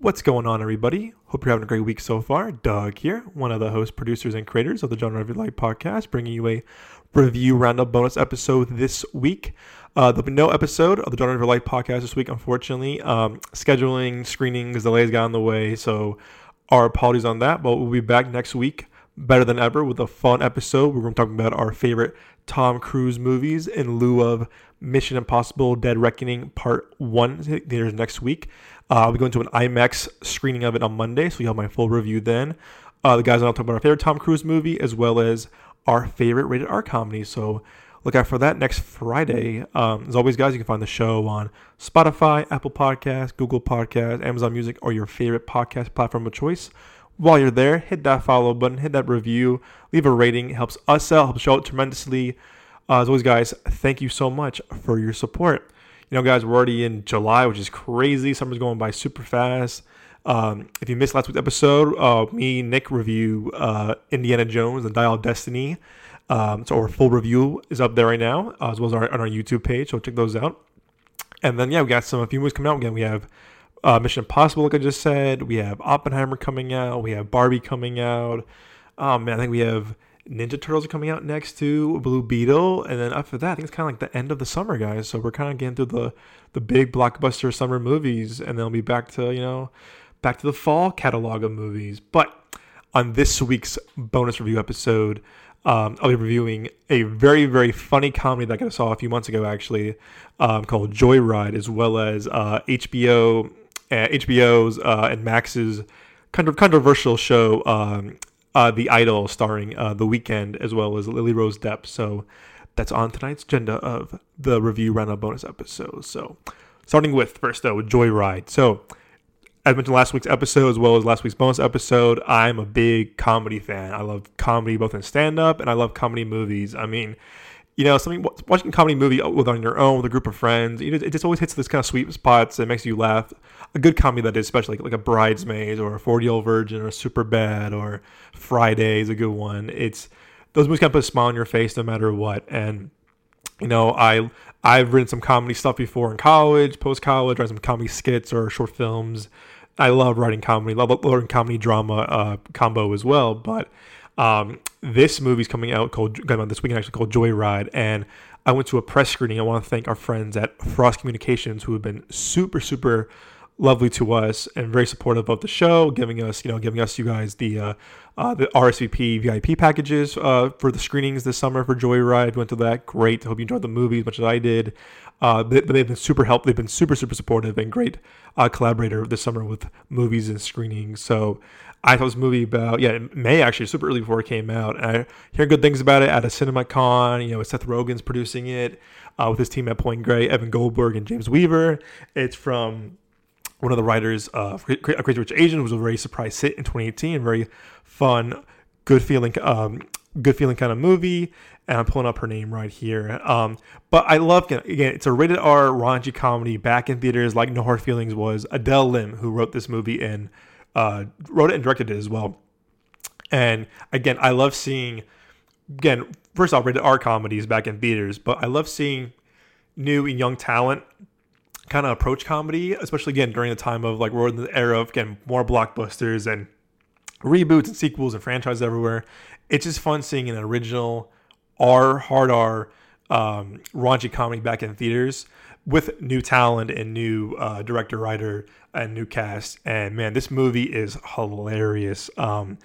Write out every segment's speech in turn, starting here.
What's going on, everybody? Hope you're having a great week so far. Doug here, one of the hosts, producers, and creators of the Genre of Your Life podcast, bringing you a review roundup bonus episode this week. Uh, there'll be no episode of the Genre of Your Life podcast this week, unfortunately. Um, scheduling, screenings, delays got in the way, so our apologies on that. But we'll be back next week, better than ever, with a fun episode. We're going to talk about our favorite Tom Cruise movies in lieu of Mission Impossible Dead Reckoning Part 1 theaters next week. Uh, I'll be going to an IMAX screening of it on Monday, so you'll have my full review then. Uh, the guys and I'll talk about our favorite Tom Cruise movie as well as our favorite rated R comedy. So look out for that next Friday. Um, as always, guys, you can find the show on Spotify, Apple Podcasts, Google Podcasts, Amazon Music, or your favorite podcast platform of choice. While you're there, hit that follow button, hit that review, leave a rating. It helps us out, helps show out tremendously. Uh, as always, guys, thank you so much for your support. You know, guys, we're already in July, which is crazy. Summer's going by super fast. Um, if you missed last week's episode, uh, me Nick review uh, Indiana Jones and Dial of Destiny. Um, so our full review is up there right now, uh, as well as our, on our YouTube page. So check those out. And then yeah, we got some a few movies coming out. Again, we have uh, Mission Impossible, like I just said. We have Oppenheimer coming out. We have Barbie coming out. Oh man, I think we have Ninja Turtles are coming out next to Blue Beetle, and then after that, I think it's kind of like the end of the summer, guys. So we're kind of getting through the the big blockbuster summer movies, and then we'll be back to you know back to the fall catalog of movies. But on this week's bonus review episode, um, I'll be reviewing a very very funny comedy that I saw a few months ago, actually, um, called Joyride, as well as uh, HBO, uh, HBO's uh, and Max's kind of controversial show um, uh, The Idol, starring uh, The Weeknd as well as Lily Rose Depp. So that's on tonight's agenda of the review roundup bonus episode. So starting with first though, Joyride. So as mentioned last week's episode as well as last week's bonus episode, I'm a big comedy fan. I love comedy both in stand up and I love comedy movies. I mean, you know, something watching a comedy movie with on your own with a group of friends, you know, it just always hits this kind of sweet spots. It makes you laugh. A good comedy that is, especially like, like a Bridesmaids or a Forty Year Old Virgin or Super Bad or Friday is a good one. It's those movies kind of put a smile on your face no matter what. And you know, I I've written some comedy stuff before in college, post college, written some comedy skits or short films. I love writing comedy, love learning comedy drama uh, combo as well. But um, this movie's coming out called coming out this weekend actually called Joyride, and I went to a press screening. I want to thank our friends at Frost Communications who have been super super lovely to us and very supportive of the show, giving us you know giving us you guys the uh, uh, the RSVP VIP packages uh, for the screenings this summer for Joyride. Went to that, great. Hope you enjoyed the movie as much as I did. Uh, they, have been super helpful. They've been super super supportive and great uh, collaborator this summer with movies and screenings. So I thought this movie about yeah May actually super early before it came out. And I hear good things about it at a CinemaCon. You know, Seth Rogen's producing it uh, with his team at Point Grey, Evan Goldberg and James Weaver. It's from one of the writers of Crazy Rich Asians was a very surprise hit in 2018, very fun, good feeling, um, good feeling kind of movie. And I'm pulling up her name right here. Um, but I love again, it's a rated R raunchy comedy back in theaters like No Hard Feelings was. Adele Lim, who wrote this movie and uh, wrote it and directed it as well. And again, I love seeing again first off rated R comedies back in theaters, but I love seeing new and young talent kind of approach comedy, especially again during the time of like we're in the era of again more blockbusters and reboots and sequels and franchises everywhere. It's just fun seeing an original R hard R um, raunchy comedy back in theaters with new talent and new uh, director writer and new cast. And man, this movie is hilarious. Um,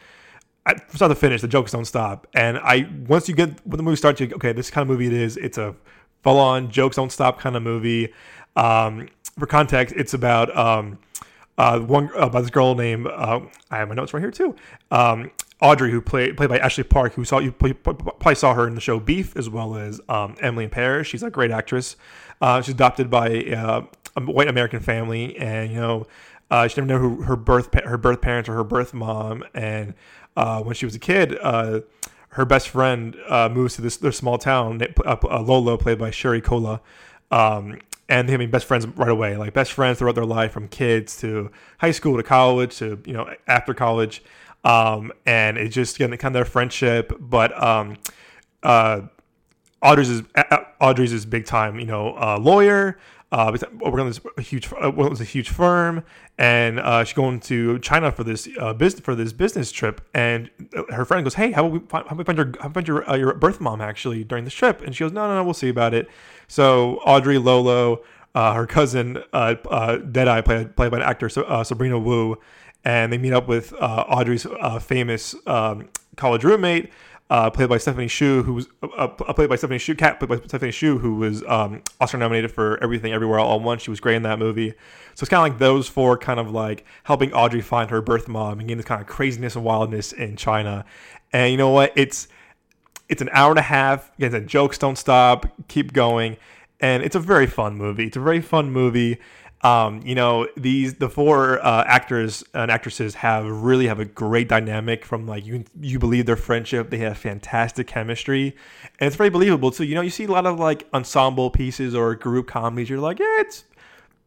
I, from start to finish, the jokes don't stop. And I once you get when the movie starts, you okay, this kind of movie it is. It's a full on jokes don't stop kind of movie. Um, for context, it's about um, uh, one uh, about this girl named uh, I have my notes right here too. Um, Audrey, who played played by Ashley Park, who saw you probably saw her in the show Beef, as well as um, Emily in Paris. She's a great actress. Uh, she's adopted by uh, a white American family, and you know uh, she never knew who her birth her birth parents or her birth mom. And when she was a kid, her best friend moves to this, this small town. Lolo, played by Sherry Cola. Um, and they became best friends right away, like best friends throughout their life, from kids to high school to college to you know after college, um, and it's just again kind of their friendship. But um, uh, Audrey's is Audrey's is big time, you know, uh, lawyer. uh, working on this huge, uh, was a huge firm, and uh, she's going to China for this uh, business for this business trip. And her friend goes, "Hey, how about we find, how about we find your how about your, uh, your birth mom actually during this trip?" And she goes, "No, no, no, we'll see about it." So Audrey Lolo, uh, her cousin uh, uh, Deadeye, played played by an actor uh, Sabrina Wu, and they meet up with uh, Audrey's uh, famous um, college roommate uh, played by Stephanie Hsu, who was uh, uh, played by Stephanie Hsu, cat played by Stephanie Hsu, who was um, Oscar nominated for Everything Everywhere All at Once. She was great in that movie. So it's kind of like those four, kind of like helping Audrey find her birth mom and getting this kind of craziness and wildness in China. And you know what? It's it's an hour and a half. Again, the jokes don't stop, keep going, and it's a very fun movie. It's a very fun movie. Um, you know, these the four uh, actors and actresses have really have a great dynamic. From like you, you believe their friendship. They have fantastic chemistry, and it's very believable too. You know, you see a lot of like ensemble pieces or group comedies. You're like, yeah, it's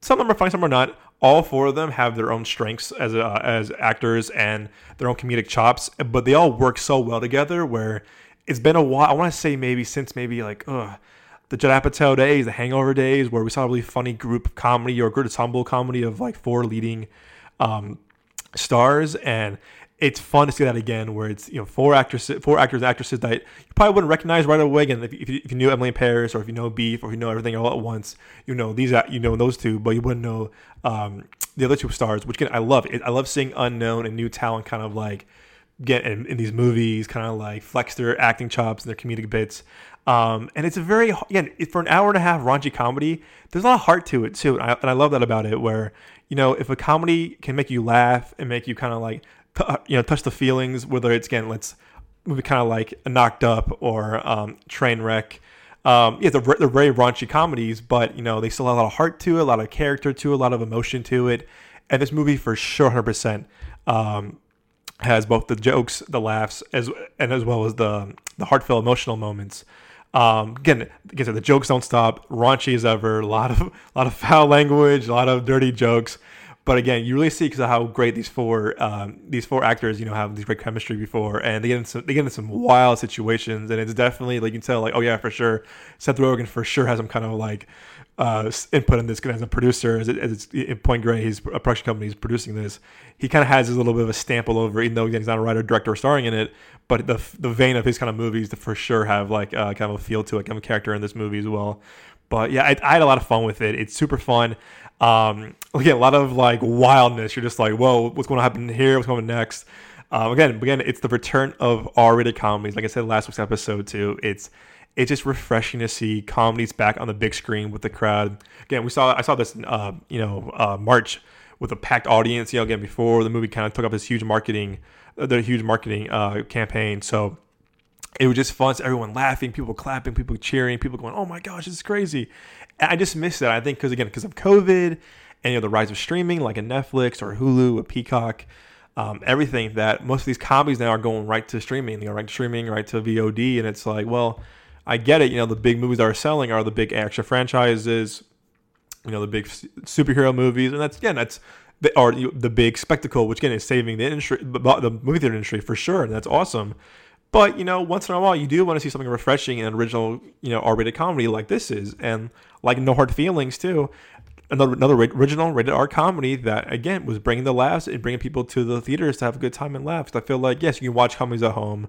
some of them are funny, some are not. All four of them have their own strengths as uh, as actors and their own comedic chops, but they all work so well together. Where it's been a while. I want to say maybe since maybe like, ugh the Judd Apatow days, the Hangover days, where we saw a really funny group comedy or good ensemble comedy of like four leading um, stars, and it's fun to see that again, where it's you know four actresses, four actors, and actresses that you probably wouldn't recognize right away. Again, if, you, if you knew Emily in Paris, or if you know Beef, or if you know everything all at once, you know these, you know those two, but you wouldn't know um, the other two stars. Which again, I love. It. I love seeing unknown and new talent, kind of like get in, in these movies, kind of like flex their acting chops and their comedic bits. Um, and it's a very again for an hour and a half raunchy comedy. There's a lot of heart to it too, and I, and I love that about it. Where you know if a comedy can make you laugh and make you kind of like t- uh, you know touch the feelings, whether it's again let's movie kind of like knocked up or um, train wreck. Um, yeah, they're, they're very raunchy comedies, but you know they still have a lot of heart to it, a lot of character to it, a lot of emotion to it. And this movie for sure, hundred um, percent, has both the jokes, the laughs, as and as well as the the heartfelt emotional moments. Um, again, again, the jokes don't stop. Raunchy as ever. A lot of a lot of foul language, a lot of dirty jokes. But again, you really see because of how great these four um, these four actors, you know, have these great chemistry before, and they get into some, they get into some wild situations, and it's definitely like you can tell, like, oh yeah, for sure, Seth Rogen for sure has some kind of like uh, input in this as a producer, as, it, as it's in Point Grey, he's a production company, he's producing this. He kind of has his little bit of a stamp all over, even though he's not a writer, director, starring in it. But the the vein of his kind of movies, to for sure have like uh, kind of a feel to it, kind of a character in this movie as well. But yeah, I, I had a lot of fun with it. It's super fun. Um, again, a lot of like wildness. You're just like, whoa, what's going to happen here? What's going next? Um, again, again, it's the return of R-rated comedies. Like I said last week's episode too, it's it's just refreshing to see comedies back on the big screen with the crowd. Again, we saw I saw this uh, you know uh, March with a packed audience. You know, again before the movie kind of took up this huge marketing, uh, the huge marketing uh, campaign. So it was just fun. So everyone laughing, people clapping, people cheering, people going, "Oh my gosh, this is crazy!" And I just missed that. I think because again, because of COVID and you know the rise of streaming, like a Netflix or Hulu, a Peacock. Um, everything that most of these comedies now are going right to streaming, you know, right to streaming, right to VOD, and it's like, well, I get it. You know, the big movies that are selling are the big action franchises, you know, the big superhero movies, and that's again, that's the or the big spectacle, which again is saving the industry, the movie theater industry for sure, and that's awesome. But you know, once in a while, you do want to see something refreshing and original, you know, R-rated comedy like this is, and like No Hard Feelings too. Another another original rated R comedy that again was bringing the laughs and bringing people to the theaters to have a good time and laugh. So I feel like yes, you can watch comedies at home,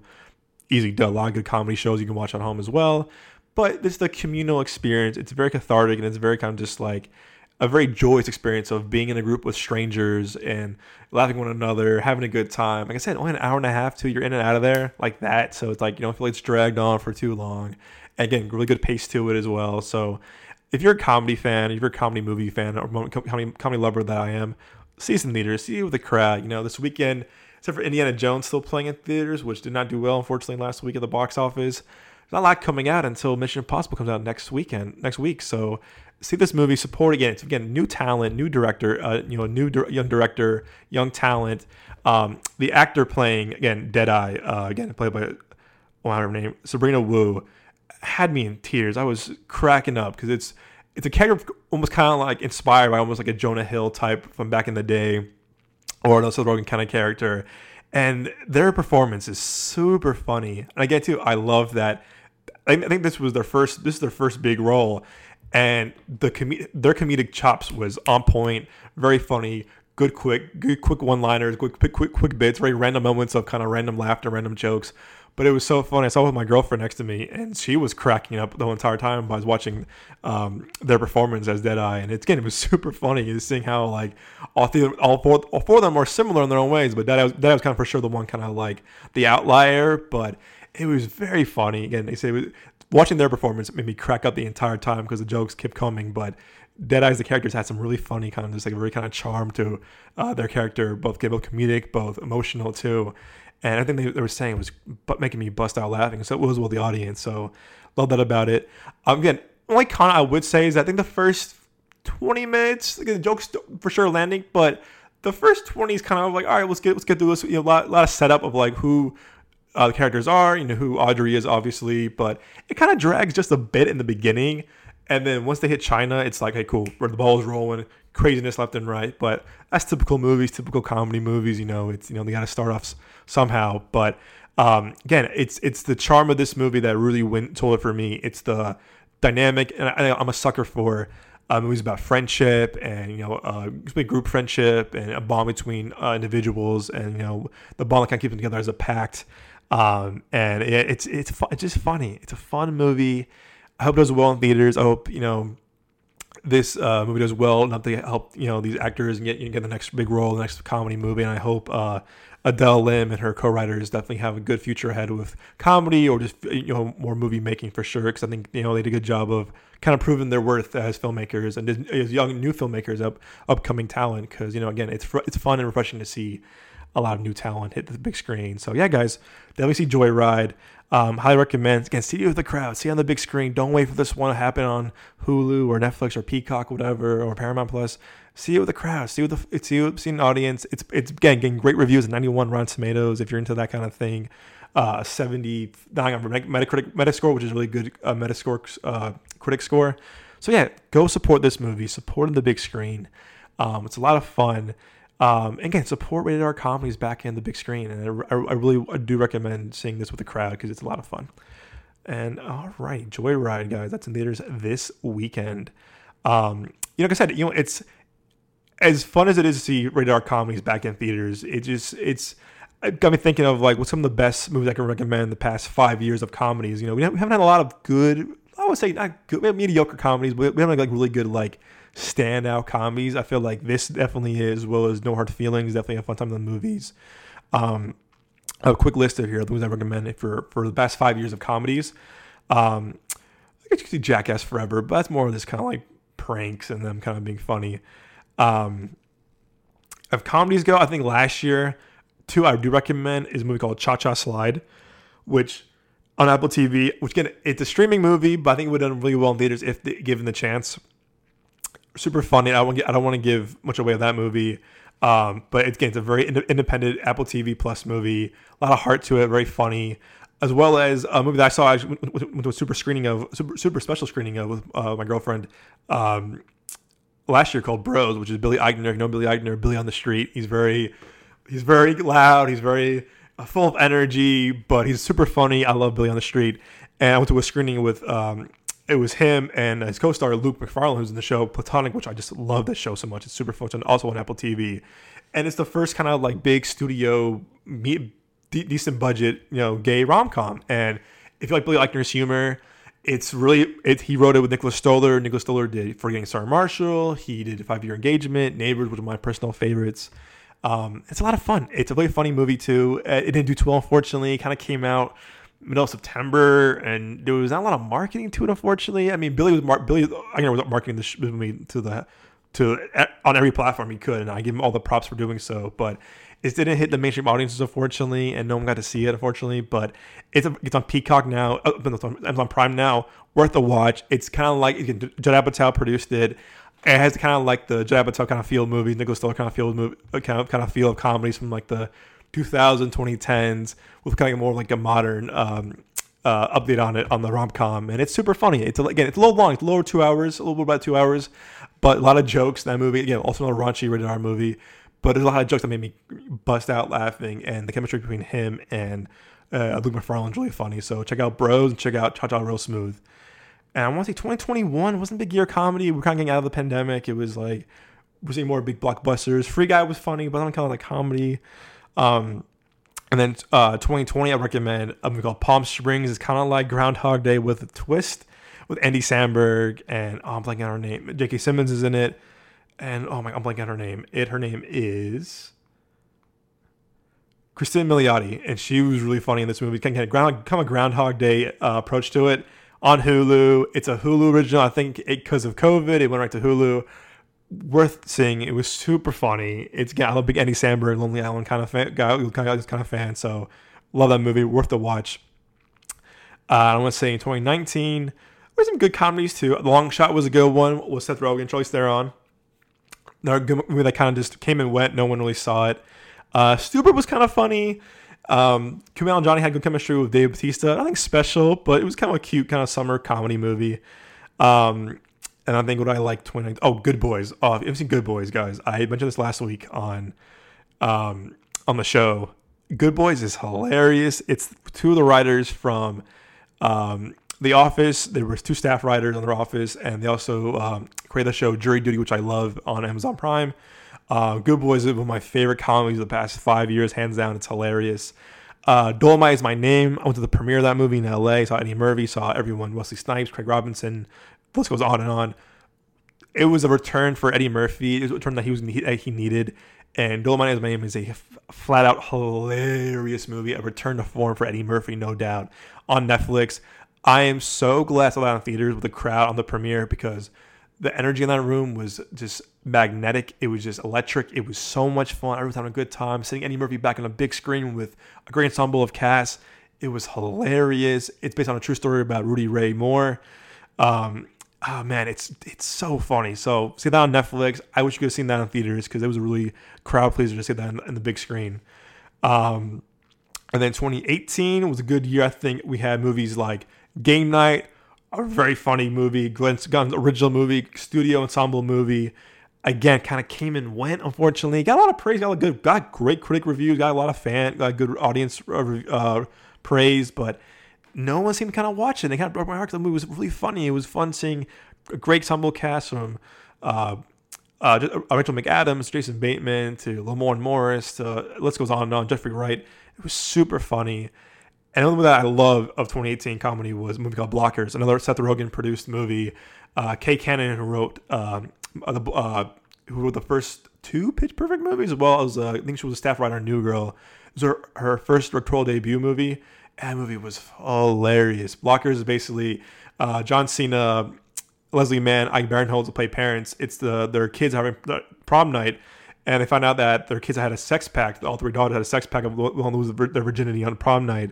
easy to a lot of good comedy shows you can watch at home as well. But this is the communal experience. It's very cathartic and it's very kind of just like a very joyous experience of being in a group with strangers and laughing one another, having a good time. Like I said, only an hour and a half, two, you're in and out of there like that. So it's like you don't feel like it's dragged on for too long. And again, really good pace to it as well. So if you're a comedy fan, if you're a comedy movie fan or comedy, comedy lover that I am, see some theaters, see it with the crowd. You know, this weekend except for Indiana Jones still playing in theaters, which did not do well, unfortunately, last week at the box office. There's not a lot coming out until Mission Impossible comes out next weekend, next week. So see this movie, support again. It's again new talent, new director, uh, you know, new di- young director, young talent. Um, the actor playing again Deadeye, uh, again played by what her name Sabrina Wu, had me in tears. I was cracking up because it's it's a character almost kind of like inspired by almost like a Jonah Hill type from back in the day or an Seth Rogen kind of character. And their performance is super funny. And again, too, I love that. I think this was their first. This is their first big role, and the com- their comedic chops was on point, very funny, good quick, good quick one-liners, quick quick, quick bits, very random moments of kind of random laughter, random jokes. But it was so funny. I saw it with my girlfriend next to me, and she was cracking up the entire time. I was watching um, their performance as Deadeye, and it's again, it was super funny. Just seeing how like all all four, all four of them are similar in their own ways, but Deadeye was, was kind of for sure the one kind of like the outlier. But it was very funny. Again, they say was, watching their performance made me crack up the entire time because the jokes kept coming. But Deadeye's the characters had some really funny kind of just like a very kind of charm to uh, their character, both both comedic, both emotional too. And I think they, they were saying it was but making me bust out laughing. So it was with the audience. So love that about it. Um, again, only con I would say is I think the first 20 minutes, like, the jokes for sure landing, but the first 20 is kind of like, all right, let's get let's get through this. You know, a lot, lot of setup of like who uh, the characters are, you know, who Audrey is obviously, but it kind of drags just a bit in the beginning. And then once they hit China, it's like, hey, cool, where the ball's rolling, craziness left and right. But that's typical movies, typical comedy movies. You know, it's you know they got to start off somehow. But um, again, it's it's the charm of this movie that really went told it for me. It's the dynamic, and I, I'm a sucker for uh, movies about friendship and you know uh, group friendship and a bond between uh, individuals and you know the bond that kind of keeps them together as a pact. Um, and it, it's it's it's just funny. It's a fun movie. I hope it does well in theaters. I hope you know this uh, movie does well enough to help you know these actors and get you get the next big role, the next comedy movie. And I hope uh, Adele Lim and her co-writers definitely have a good future ahead with comedy or just you know more movie making for sure. Because I think you know they did a good job of kind of proving their worth as filmmakers and as young new filmmakers, up upcoming talent. Because you know again, it's it's fun and refreshing to see a lot of new talent hit the big screen. So yeah, guys, definitely see Joyride. Um, highly recommend. Again, see it with the crowd. See it on the big screen. Don't wait for this one to happen on Hulu or Netflix or Peacock, whatever, or Paramount Plus. See it with the crowd. See with the see it, see an audience. It's it's again getting great reviews. 91 Rotten Tomatoes. If you're into that kind of thing. Uh, 70 nine Metacritic Metascore, which is really good uh, Metascore uh, critic score. So yeah, go support this movie. Support on the big screen. Um, it's a lot of fun. Um, again, support rated R comedies back in the big screen, and I, I really do recommend seeing this with a crowd because it's a lot of fun. And all right, Joyride, guys, that's in theaters this weekend. Um, you know, like I said, you know, it's as fun as it is to see rated R comedies back in theaters. It just it's it got me thinking of like what's some of the best movies I can recommend the past five years of comedies. You know, we haven't had a lot of good, I would say not good, mediocre comedies, but we haven't like really good like standout comedies. I feel like this definitely is, as well as No Hard Feelings, definitely a fun time in the movies. Um, a quick list of here the movies I recommend for for the past five years of comedies. Um, I guess you could see Jackass Forever, but that's more of this kind of like pranks and them kind of being funny. Um, if comedies go, I think last year, two I do recommend is a movie called Cha Cha Slide, which on Apple TV, which again, it's a streaming movie, but I think it would have done really well in theaters if given the chance super funny. I don't I don't want to give much away of that movie. Um, but it's, again, it's a very ind- independent Apple TV Plus movie. A lot of heart to it, very funny, as well as a movie that I saw. I went, went to a super screening of super, super special screening of with uh, my girlfriend um, last year called Bros, which is Billy Eichner. You know Billy Eichner, Billy on the Street. He's very he's very loud. He's very uh, full of energy, but he's super funny. I love Billy on the Street. And I went to a screening with um, it was him and his co-star Luke Macfarlane, who's in the show Platonic, which I just love that show so much. It's super fun, also on Apple TV, and it's the first kind of like big studio, de- decent budget, you know, gay rom com. And if you like Billy Eichner's humor, it's really it. He wrote it with Nicholas Stoller. Nicholas Stoller did Forgetting Sarah Marshall. He did Five Year Engagement, Neighbors, which are my personal favorites. Um, it's a lot of fun. It's a really funny movie too. It didn't do too well, unfortunately. It kind of came out middle of September, and there was not a lot of marketing to it. Unfortunately, I mean, Billy was mar- Billy I was marketing this movie to the to on every platform he could, and I give him all the props for doing so. But it didn't hit the mainstream audiences, unfortunately, and no one got to see it, unfortunately. But it's it's on Peacock now, uh, it's on Prime now, worth a watch. It's kind of like Judd Apatow produced it. It has kind of like the Judd Apatow kind of feel movies, Nicholas Stoller kind of feel movie, kind of kind of feel of comedies from like the 2000, 2010s with kind of more like a modern um, uh, update on it on the rom com, and it's super funny. It's again, it's a little long. It's over two hours, a little bit about two hours, but a lot of jokes in that movie. Again, also a raunchy rated R movie, but there's a lot of jokes that made me bust out laughing, and the chemistry between him and uh, Luke Macfarlane is really funny. So check out Bros and check out Cha Cha Real Smooth. And I want to say 2021 wasn't big year comedy. We are kind of getting out of the pandemic. It was like we're seeing more big blockbusters. Free Guy was funny, but I'm kind of like comedy. Um, and then uh, 2020, I recommend a movie called Palm Springs. It's kind of like Groundhog Day with a twist, with Andy Samberg and oh, I'm blanking on her name. J.K. Simmons is in it, and oh my, I'm blanking on her name. It her name is Cristin Milioti, and she was really funny in this movie. Kind of ground, kind of Groundhog Day uh, approach to it on Hulu. It's a Hulu original. I think because of COVID, it went right to Hulu. Worth seeing. It was super funny. It's got I'm a big Andy Samberg, Lonely Island kind of fan, guy, kind of kind of fan. So love that movie. Worth the watch. Uh, I want to say in 2019, there's some good comedies too. The Long Shot was a good one with Seth Rogen, Charlize Theron. Another good movie that kind of just came and went. No one really saw it. Uh, Stuber was kind of funny. Um, Kumail Nanjiani had good chemistry with Dave Bautista. Nothing special, but it was kind of a cute kind of summer comedy movie. Um, and I think what I like 2019. Oh, Good Boys. Oh, if you've seen Good Boys, guys, I mentioned this last week on um, on the show. Good Boys is hilarious. It's two of the writers from um, The Office. There was two staff writers on The Office, and they also um, created the show Jury Duty, which I love on Amazon Prime. Uh, Good Boys is one of my favorite comedies of the past five years, hands down. It's hilarious. Uh, Dolemite is my name. I went to the premiere of that movie in LA. Saw Eddie Murphy, saw everyone, Wesley Snipes, Craig Robinson. The list goes on and on. It was a return for Eddie Murphy. It was a return that he was that he needed. And Dolemite is my name is a f- flat out hilarious movie, a return to form for Eddie Murphy, no doubt, on Netflix. I am so glad I saw that in theaters with the crowd on the premiere because the energy in that room was just magnetic. It was just electric. It was so much fun. Everyone having a good time. Seeing Eddie Murphy back on a big screen with a great ensemble of cast. It was hilarious. It's based on a true story about Rudy Ray Moore. Um, oh man, it's it's so funny. So see that on Netflix. I wish you could have seen that in theaters because it was a really crowd pleaser to see that in, in the big screen. Um, and then 2018 was a good year. I think we had movies like Game Night, a very funny movie, Glenn Gunn's original movie, studio ensemble movie. Again, kind of came and went. Unfortunately, got a lot of praise, got a good, got great critic reviews, got a lot of fan, got good audience uh, uh praise, but no one seemed to kind of watch it. They kind of broke my heart the movie was really funny. It was fun seeing a great ensemble cast from uh, uh, uh Rachel McAdams, Jason Bateman to Lamorne Morris to let's goes on and on. Jeffrey Wright. It was super funny. And the movie that I love of 2018 comedy was a movie called Blockers, another Seth Rogen produced movie. Uh, Kay Cannon, who wrote um, uh, the uh, who wrote the first two Pitch Perfect movies, as well as uh, I think she was a staff writer on New Girl. It was her, her first directorial debut movie. That movie was hilarious. Blockers is basically uh, John Cena, Leslie Mann, Ike Barinholtz play parents. It's the their kids having prom night and they found out that their kids had a sex pact. All three daughters had a sex pact of will lose their virginity on prom night,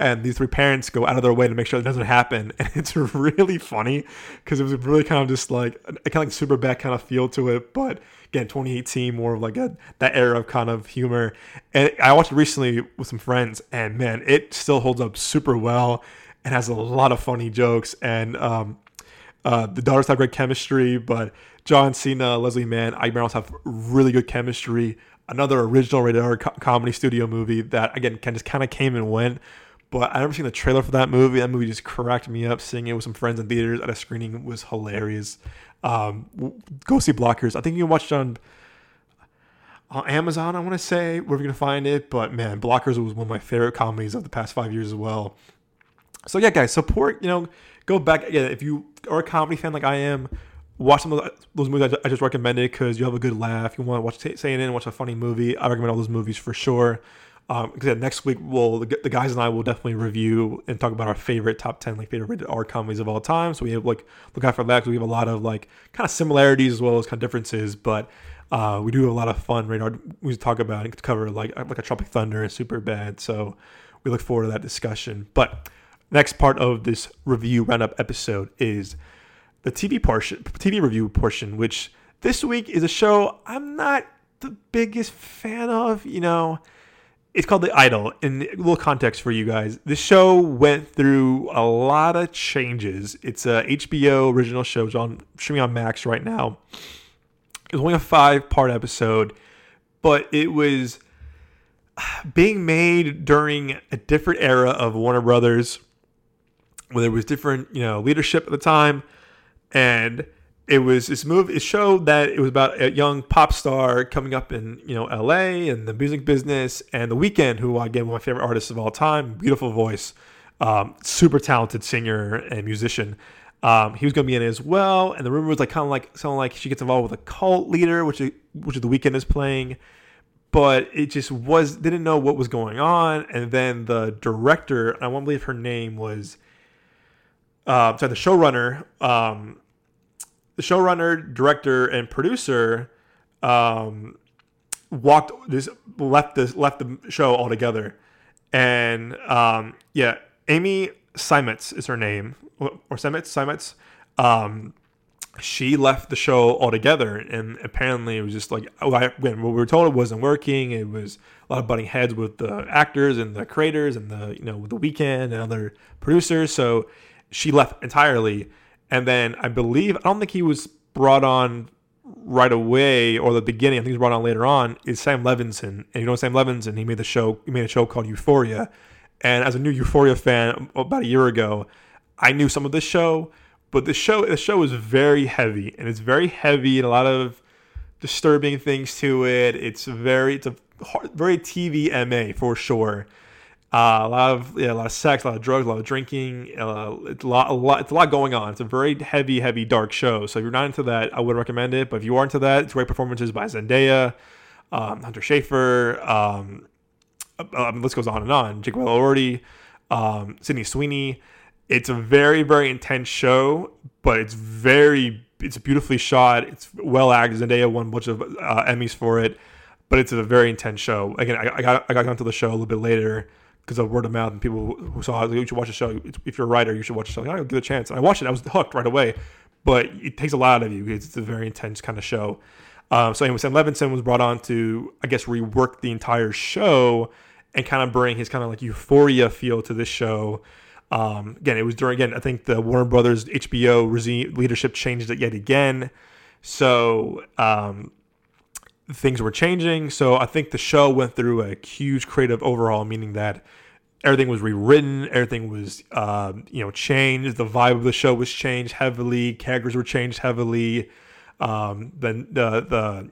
and these three parents go out of their way to make sure it doesn't happen. And it's really funny because it was really kind of just like a kind of like super bad kind of feel to it, but again, 2018 more of like a that era of kind of humor. And I watched it recently with some friends, and man, it still holds up super well and has a lot of funny jokes and. um uh, the daughters have great chemistry, but John Cena, Leslie Mann, Ike Barinholtz have really good chemistry. Another original rated R co- comedy studio movie that again can just kind of came and went. But I never seen the trailer for that movie. That movie just cracked me up. Seeing it with some friends in theaters at a screening was hilarious. Um, go see Blockers. I think you can watch it on, on Amazon. I want to say where you're gonna find it. But man, Blockers was one of my favorite comedies of the past five years as well. So yeah, guys, support. You know, go back. Yeah, if you are a comedy fan like I am, watch some of those movies I just recommended because you have a good laugh. You want to watch Say It and watch a funny movie. I recommend all those movies for sure. Um, yeah, next week, we'll the guys and I will definitely review and talk about our favorite top ten, like favorite rated R comedies of all time. So we have like look out for that because we have a lot of like kind of similarities as well as kind of differences, but uh, we do have a lot of fun rated R we talk about and cover like like a Tropic Thunder and Super Bad. So we look forward to that discussion. But next part of this review roundup episode is the TV portion, TV review portion, which this week is a show I'm not the biggest fan of. You know, it's called The Idol. And a little context for you guys: this show went through a lot of changes. It's a HBO original show. It's on streaming on Max right now. It was only a five-part episode, but it was being made during a different era of Warner Brothers where there was different, you know, leadership at the time, and it was this movie. It showed that it was about a young pop star coming up in you know L.A. and the music business, and The Weeknd, who again one of my favorite artists of all time, beautiful voice, um, super talented singer and musician. Um, he was going to be in it as well, and the rumor was like kind of like sounding like she gets involved with a cult leader, which is, which The Weeknd is playing, but it just was didn't know what was going on, and then the director, I won't believe her name was, uh, sorry, the showrunner, um, the showrunner, director, and producer, um, walked this left this left the show altogether, and um, yeah, Amy Seimetz is her name or Seimetz, Seimetz. Um, she left the show altogether, and apparently it was just like oh, when what we were told it wasn't working. It was a lot of butting heads with the actors and the creators and the you know the Weeknd and other producers. So she left entirely, and then I believe I don't think he was brought on right away or the beginning. I think he was brought on later on. Is Sam Levinson, and you know Sam Levinson? He made the show. He made a show called Euphoria, and as a new Euphoria fan about a year ago, I knew some of this show, but the show the show is very heavy and it's very heavy and a lot of disturbing things to it. It's very it's a hard, very TV MA for sure. Uh, a lot of yeah, a lot of sex, a lot of drugs, a lot of drinking. Uh, it's a lot, a lot. It's a lot going on. It's a very heavy, heavy, dark show. So if you're not into that, I would recommend it. But if you are into that, it's great performances by Zendaya, um, Hunter Schafer. Um, um, list goes on and on. Jake Elordi, um, Sydney Sweeney. It's a very, very intense show, but it's very, it's beautifully shot. It's well acted. Zendaya won a bunch of uh, Emmys for it, but it's a very intense show. Again, I, I got I got onto the show a little bit later because of word of mouth and people who saw it, like, you should watch the show. If you're a writer, you should watch the show. Like, I'll give it a chance. And I watched it. I was hooked right away. But it takes a lot of you. It's a very intense kind of show. Um, so anyway, Sam Levinson was brought on to, I guess, rework the entire show and kind of bring his kind of like euphoria feel to this show. Um, again, it was during again. I think the Warner Brothers HBO leadership changed it yet again. So um, things were changing. So I think the show went through a huge creative overhaul, meaning that everything was rewritten, everything was uh, you know changed. The vibe of the show was changed heavily. Characters were changed heavily. Um, the the the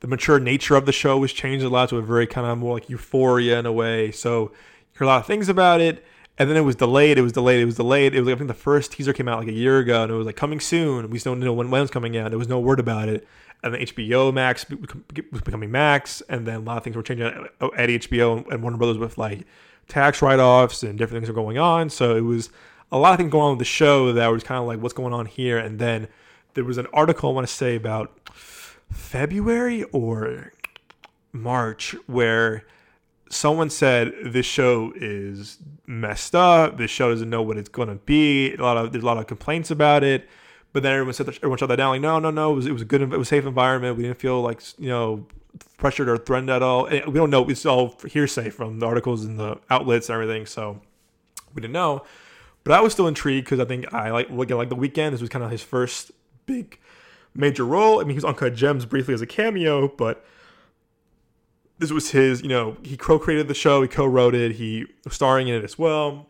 the mature nature of the show was changed a lot to a very kind of more like euphoria in a way. So you heard a lot of things about it. And then it was delayed. It was delayed. It was delayed. It was like, I think the first teaser came out like a year ago, and it was like coming soon. We still don't know when when was coming out. There was no word about it and then HBO Max was becoming Max, and then a lot of things were changing at HBO and Warner Brothers with like tax write-offs and different things were going on. So it was a lot of things going on with the show that was kind of like what's going on here. And then there was an article I want to say about February or March where someone said this show is messed up. This show doesn't know what it's going to be. A lot of there's a lot of complaints about it. But then everyone said that, everyone shut that down. Like, no, no, no. It was, it was a good, it was safe environment. We didn't feel like you know pressured or threatened at all. And we don't know. It's all hearsay from the articles and the outlets and everything. So we didn't know. But I was still intrigued because I think I like looking like the Weeknd. This was kind of his first big major role. I mean, he was on Uncut Gems briefly as a cameo, but this was his. You know, he co-created the show. He co-wrote it. He was starring in it as well.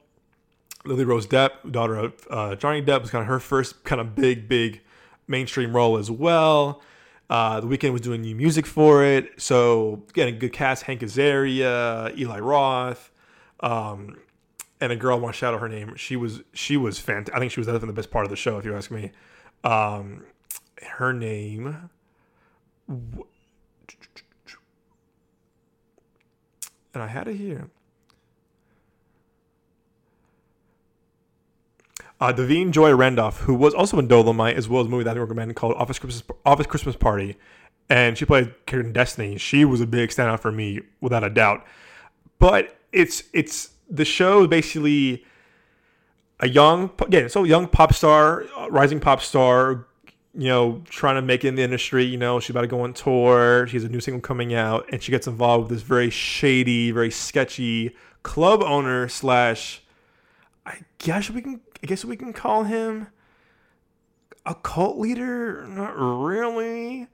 Lily Rose Depp, daughter of uh, Johnny Depp, was kind of her first kind of big, big mainstream role as well. Uh, the Weeknd was doing new music for it, so getting a good cast: Hank Azaria, Eli Roth, um, and a girl I want to shout out her name. She was she was fantastic. I think she was definitely the best part of the show, if you ask me. Um, her name. And I had it here. Uh, Da'Vine Joy Randolph, who was also in Dolemite, as well as a movie that I recommend called Office Christmas, Office Christmas Party, and she played Karen Destiny. She was a big standout for me, without a doubt. But it's it's the show basically a young again, so young pop star, uh, rising pop star, you know, trying to make it in the industry. You know, she's about to go on tour. She has a new single coming out, and she gets involved with this very shady, very sketchy club owner slash. I guess we can I guess we can call him a cult leader. Not really,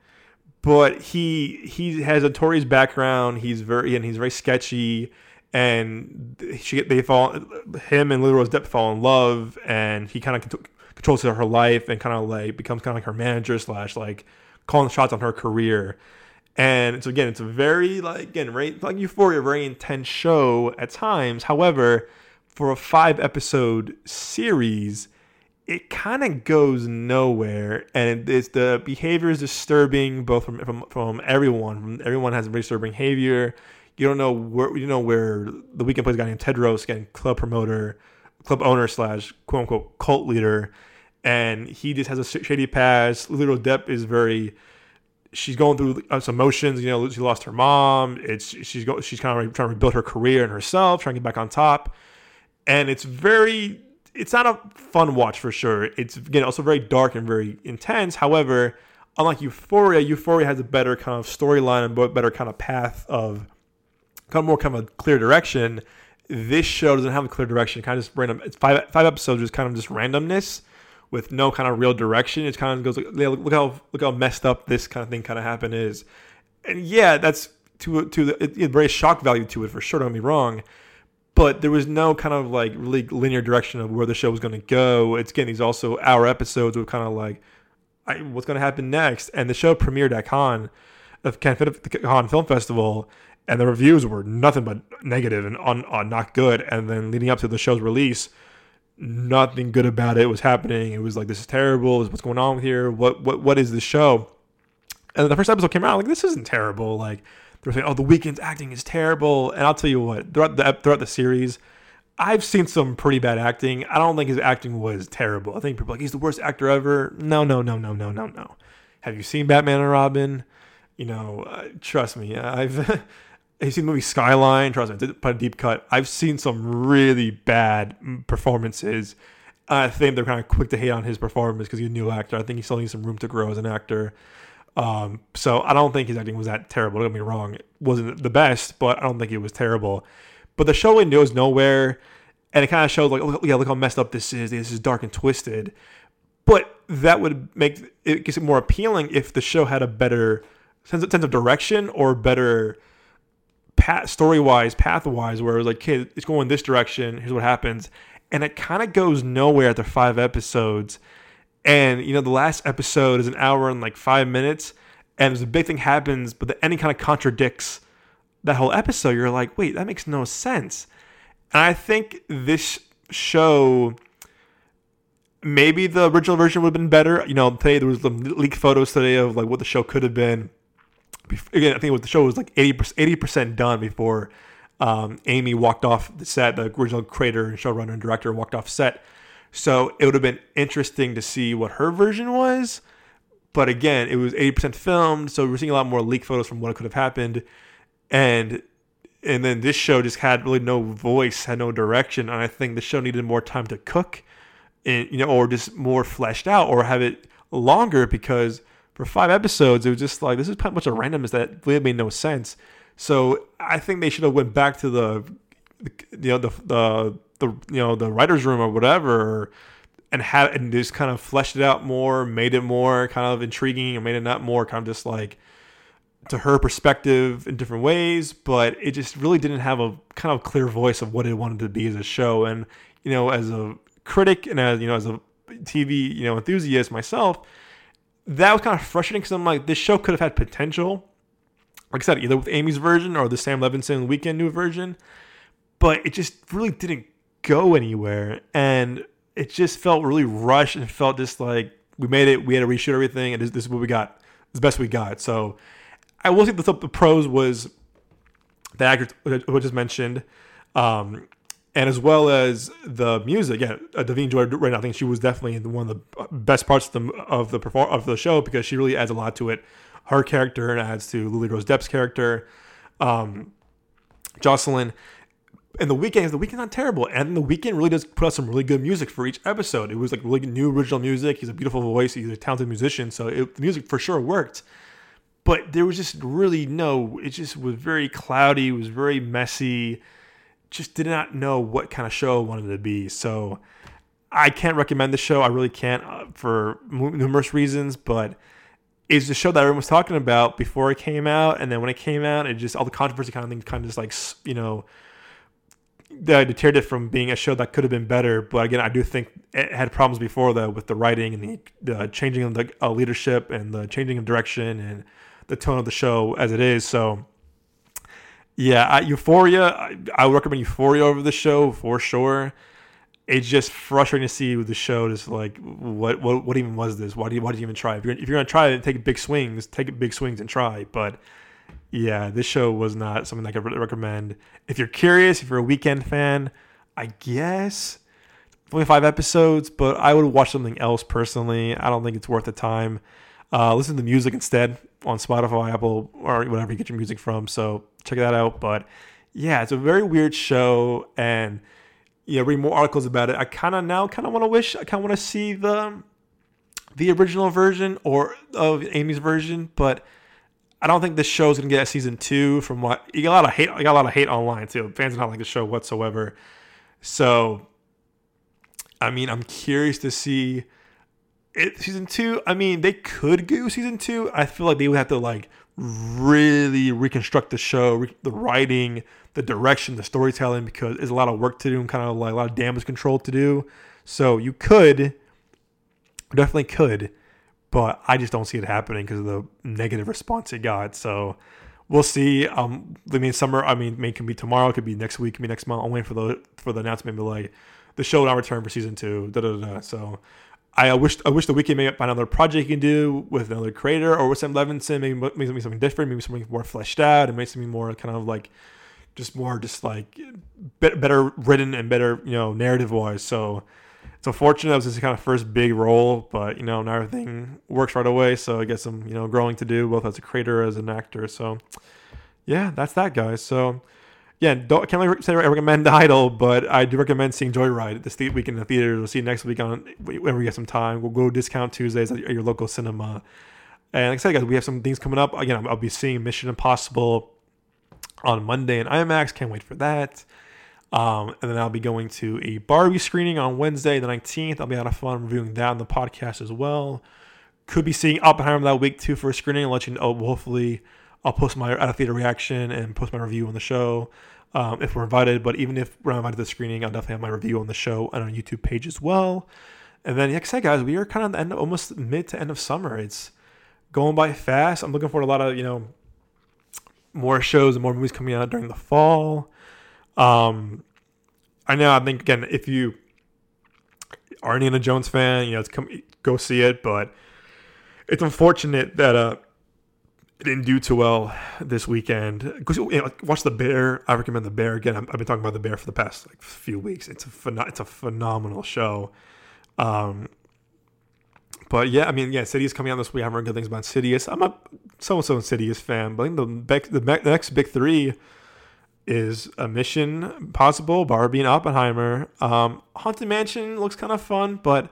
but he he has a Tories background. He's very and he's very sketchy, and she they fall him and Lily Rose Depp fall in love, and he kind of controls her life and kind of like becomes kind of like her manager slash like calling shots on her career. And so again, it's a very like again, right like Euphoria, very intense show at times. However, for a five episode series, it kind of goes nowhere, and it's the behavior is disturbing both from from, from everyone. Everyone has disturbing behavior. You don't know where you know where the Weeknd plays a guy named Tedros, getting club promoter, club owner slash quote unquote cult leader, and he just has a shady past. Little Depp is very she's going through uh, some emotions. You know, she lost her mom. It's she's go, she's kind of trying to rebuild her career and herself, trying to get back on top. And it's very, it's not a fun watch for sure. It's again also very dark and very intense. However, unlike Euphoria, Euphoria has a better kind of storyline and better kind of path of kind of more kind of a clear direction. This show doesn't have a clear direction. Kind of just random. It's five five episodes, just kind of just randomness with no kind of real direction. It kind of goes like, look how look how messed up this kind of thing kind of happened is, and yeah, that's to to the it, it very shock value to it for sure. Don't get me wrong, but there was no kind of like really linear direction of where the show was going to go. It's getting these also hour episodes with kind of like I, what's going to happen next, and the show premiered at Cannes of Cannes Film Festival. And the reviews were nothing but negative and on, on uh, not good. And then leading up to the show's release, nothing good about it was happening. It was like this is terrible. What's going on here? What what what is the show? And the first episode came out, like this isn't terrible. Like they're saying, oh, the Weeknd's acting is terrible. And I'll tell you what, throughout the throughout the series, I've seen some pretty bad acting. I don't think his acting was terrible. I think people are like he's the worst actor ever. No, no, no, no, no, no, no. Have you seen Batman and Robin? You know, uh, trust me, I've you seen the movie Skyline? Trust me, put a deep cut. I've seen some really bad performances. I think they're kind of quick to hate on his performance because he's a new actor. I think he still needs some room to grow as an actor. Um, so I don't think his acting was that terrible. Don't get me wrong; it wasn't the best, but I don't think it was terrible. But the show really goes nowhere, and it kind of shows like, look, yeah, look how messed up this is. This is dark and twisted. But that would make it gets it more appealing if the show had a better sense of, sense of direction or better path, story wise, path wise, where it was like, okay, it's going this direction. Here's what happens, and it kind of goes nowhere after five episodes. And you know, the last episode is an hour and like five minutes, and there's a big thing happens, but the ending kind of contradicts that whole episode. You're like, wait, that makes no sense. And I think this show maybe the original version would have been better. You know, today there was some leaked photos today of like what the show could have been again, I think what the show was like 80 percent done before um, Amy walked off the set. The original creator and showrunner and director walked off set. So it would have been interesting to see what her version was. But again, it was 80% filmed, so we're seeing a lot more leak photos from what could have happened. And and then this show just had really no voice, had no direction, and I think the show needed more time to cook, and you know, or just more fleshed out, or have it longer because for five episodes, it was just like this is a bunch of randomness that really made no sense. So I think they should have went back to the you know the the the you know the writers' room or whatever, and had and just kind of fleshed it out more, made it more kind of intriguing, and made it not more kind of just like to her perspective in different ways. But it just really didn't have a kind of clear voice of what it wanted to be as a show. And you know, as a critic and as you know as a TV you know enthusiast myself that was kind of frustrating because I'm like, this show could have had potential. Like I said, either with Amy's version or the Sam Levinson Weeknd new version, but it just really didn't go anywhere, and it just felt really rushed and felt just like we made it, we had to reshoot everything, and this, this is what we got, it's the best we got. So I will say the, the pros was the actor who I just mentioned. Um, and as well as the music. Yeah, uh, Da'Vine Joy Randolph, I think she was definitely one of the best parts of the of the perform of the show because she really adds a lot to it. Her character and adds to Lily Rose Depp's character, um, Jocelyn. And the Weeknd, the Weeknd's not terrible, and the Weeknd really does put out some really good music for each episode. It was like really new original music. He's a beautiful voice. He's a talented musician, so it, the music for sure worked. But there was just really no. It just was very cloudy. It was very messy just did not know what kind of show I wanted to be. So I can't recommend the show. I really can't uh, for numerous reasons, but it's the show that everyone was talking about before it came out, and then when it came out, it just all the controversy kind of thing kind of just like you know that deterred it from being a show that could have been better. But again, I do think it had problems before that with the writing and the, changing of the uh, leadership and the changing of direction and the tone of the show as it is. So, yeah, Euphoria, I, I would recommend Euphoria over the show for sure. It's just frustrating to see the show just like what what what even was this? Why do you why do you even try? If you're if you're gonna try it, take big swings, take big swings and try. But yeah, this show was not something I could really recommend. If you're curious, if you're a Weeknd fan, I guess only five episodes, but I would watch something else personally. I don't think it's worth the time. Uh, listen to the music instead on Spotify, Apple, or whatever you get your music from. So check that out. But yeah, it's a very weird show, and you know, read more articles about it. I kind of now kind of want to wish I kind of want to see the the original version or of Amy's version, but I don't think this show is gonna get a season two. From what you got a lot of hate, I got a lot of hate online too. Fans not like the show whatsoever. So, I mean, I'm curious to see it season two. I mean, they could do season two. I feel like they would have to like really reconstruct the show, re- the writing, the direction, the storytelling, because there's a lot of work to do and kind of like a lot of damage control to do. So you could, definitely could but I just don't see it happening because of the negative response it got. So we'll see. Um, I mean, summer. I mean, may can be tomorrow, it could be next week, it could be next month. I'm waiting for the for the announcement. But like, the show will not return for season two. Da da da. So. I wish I wish the Weeknd may find another project you can do with another creator or with Sam Levinson, maybe maybe something different, maybe something more fleshed out, and maybe something more kind of like just more just like better written and better you know narrative wise. So it's unfortunate. It was his kind of first big role, but you know, now everything works right away. So I guess some you know growing to do both as a creator as an actor. So yeah, that's that, guys. So yeah, don't, can't really say I recommend Idol, but I do recommend seeing Joy Ride this week in the theater. We'll see you next week on whenever we get some time. We'll go discount Tuesdays at your local cinema. And like I said, guys, we have some things coming up. Again, I'll be seeing Mission Impossible on Monday in IMAX. Can't wait for that. Um, and then I'll be going to a Barbie screening on Wednesday, the 19th. I'll be out of fun reviewing that on the podcast as well. Could be seeing Oppenheimer that week too for a screening. I'll let you know. Hopefully, I'll post my out of theater reaction and post my review on the show um, if we're invited. But even if we're not invited to the screening, I'll definitely have my review on the show and on YouTube page as well. And then, like I said, guys, we are kind of the end, almost mid to end of summer. It's going by fast. I'm looking for a lot of you know more shows and more movies coming out during the fall. Um, I know. I think again, if you are an Indiana Jones fan, you know, it's come go see it. But it's unfortunate that uh, it didn't do too well this weekend. You know, watch the Bear. I recommend the Bear again. I've been talking about the Bear for the past like few weeks. It's a phen- it's a phenomenal show. Um, but yeah, I mean, yeah, Sidious coming out this week. I haven't heard good things about Sidious. I'm a so and so Sidious fan, but I think the, the, the next big three is a Mission Possible, Barbie, and Oppenheimer. Um, Haunted Mansion looks kind of fun, but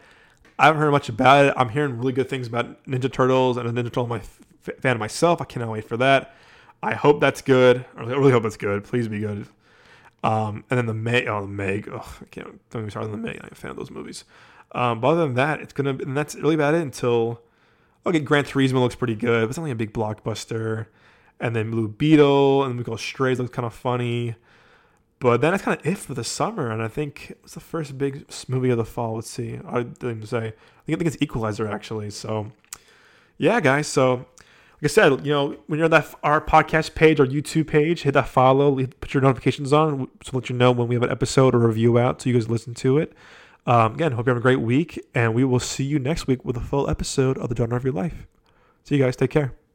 I haven't heard much about it. I'm hearing really good things about Ninja Turtles and a Ninja Turtle my f- fan myself. I cannot wait for that. I hope that's good. I really hope it's good. Please be good. Um, and then the Meg, oh the Meg, oh, I can't don't get me started on the Meg. I'm a fan of those movies. Um, but other than that, it's gonna and that's really about it until okay. Gran Turismo looks pretty good, it's only a big blockbuster and then Blue Beetle, and we go Strays looks kind of funny. But then that's kind of it for the summer, and I think it was the first big movie of the fall. Let's see, I didn't even say. I think, it's Equalizer actually. So, yeah, guys. So, like I said, you know, when you're on that our podcast page or YouTube page, hit that follow, put your notifications on, to let you know when we have an episode or review out, so you guys listen to it. Um, again, hope you have a great week, and we will see you next week with a full episode of the Genre of Your Life. See you guys. Take care.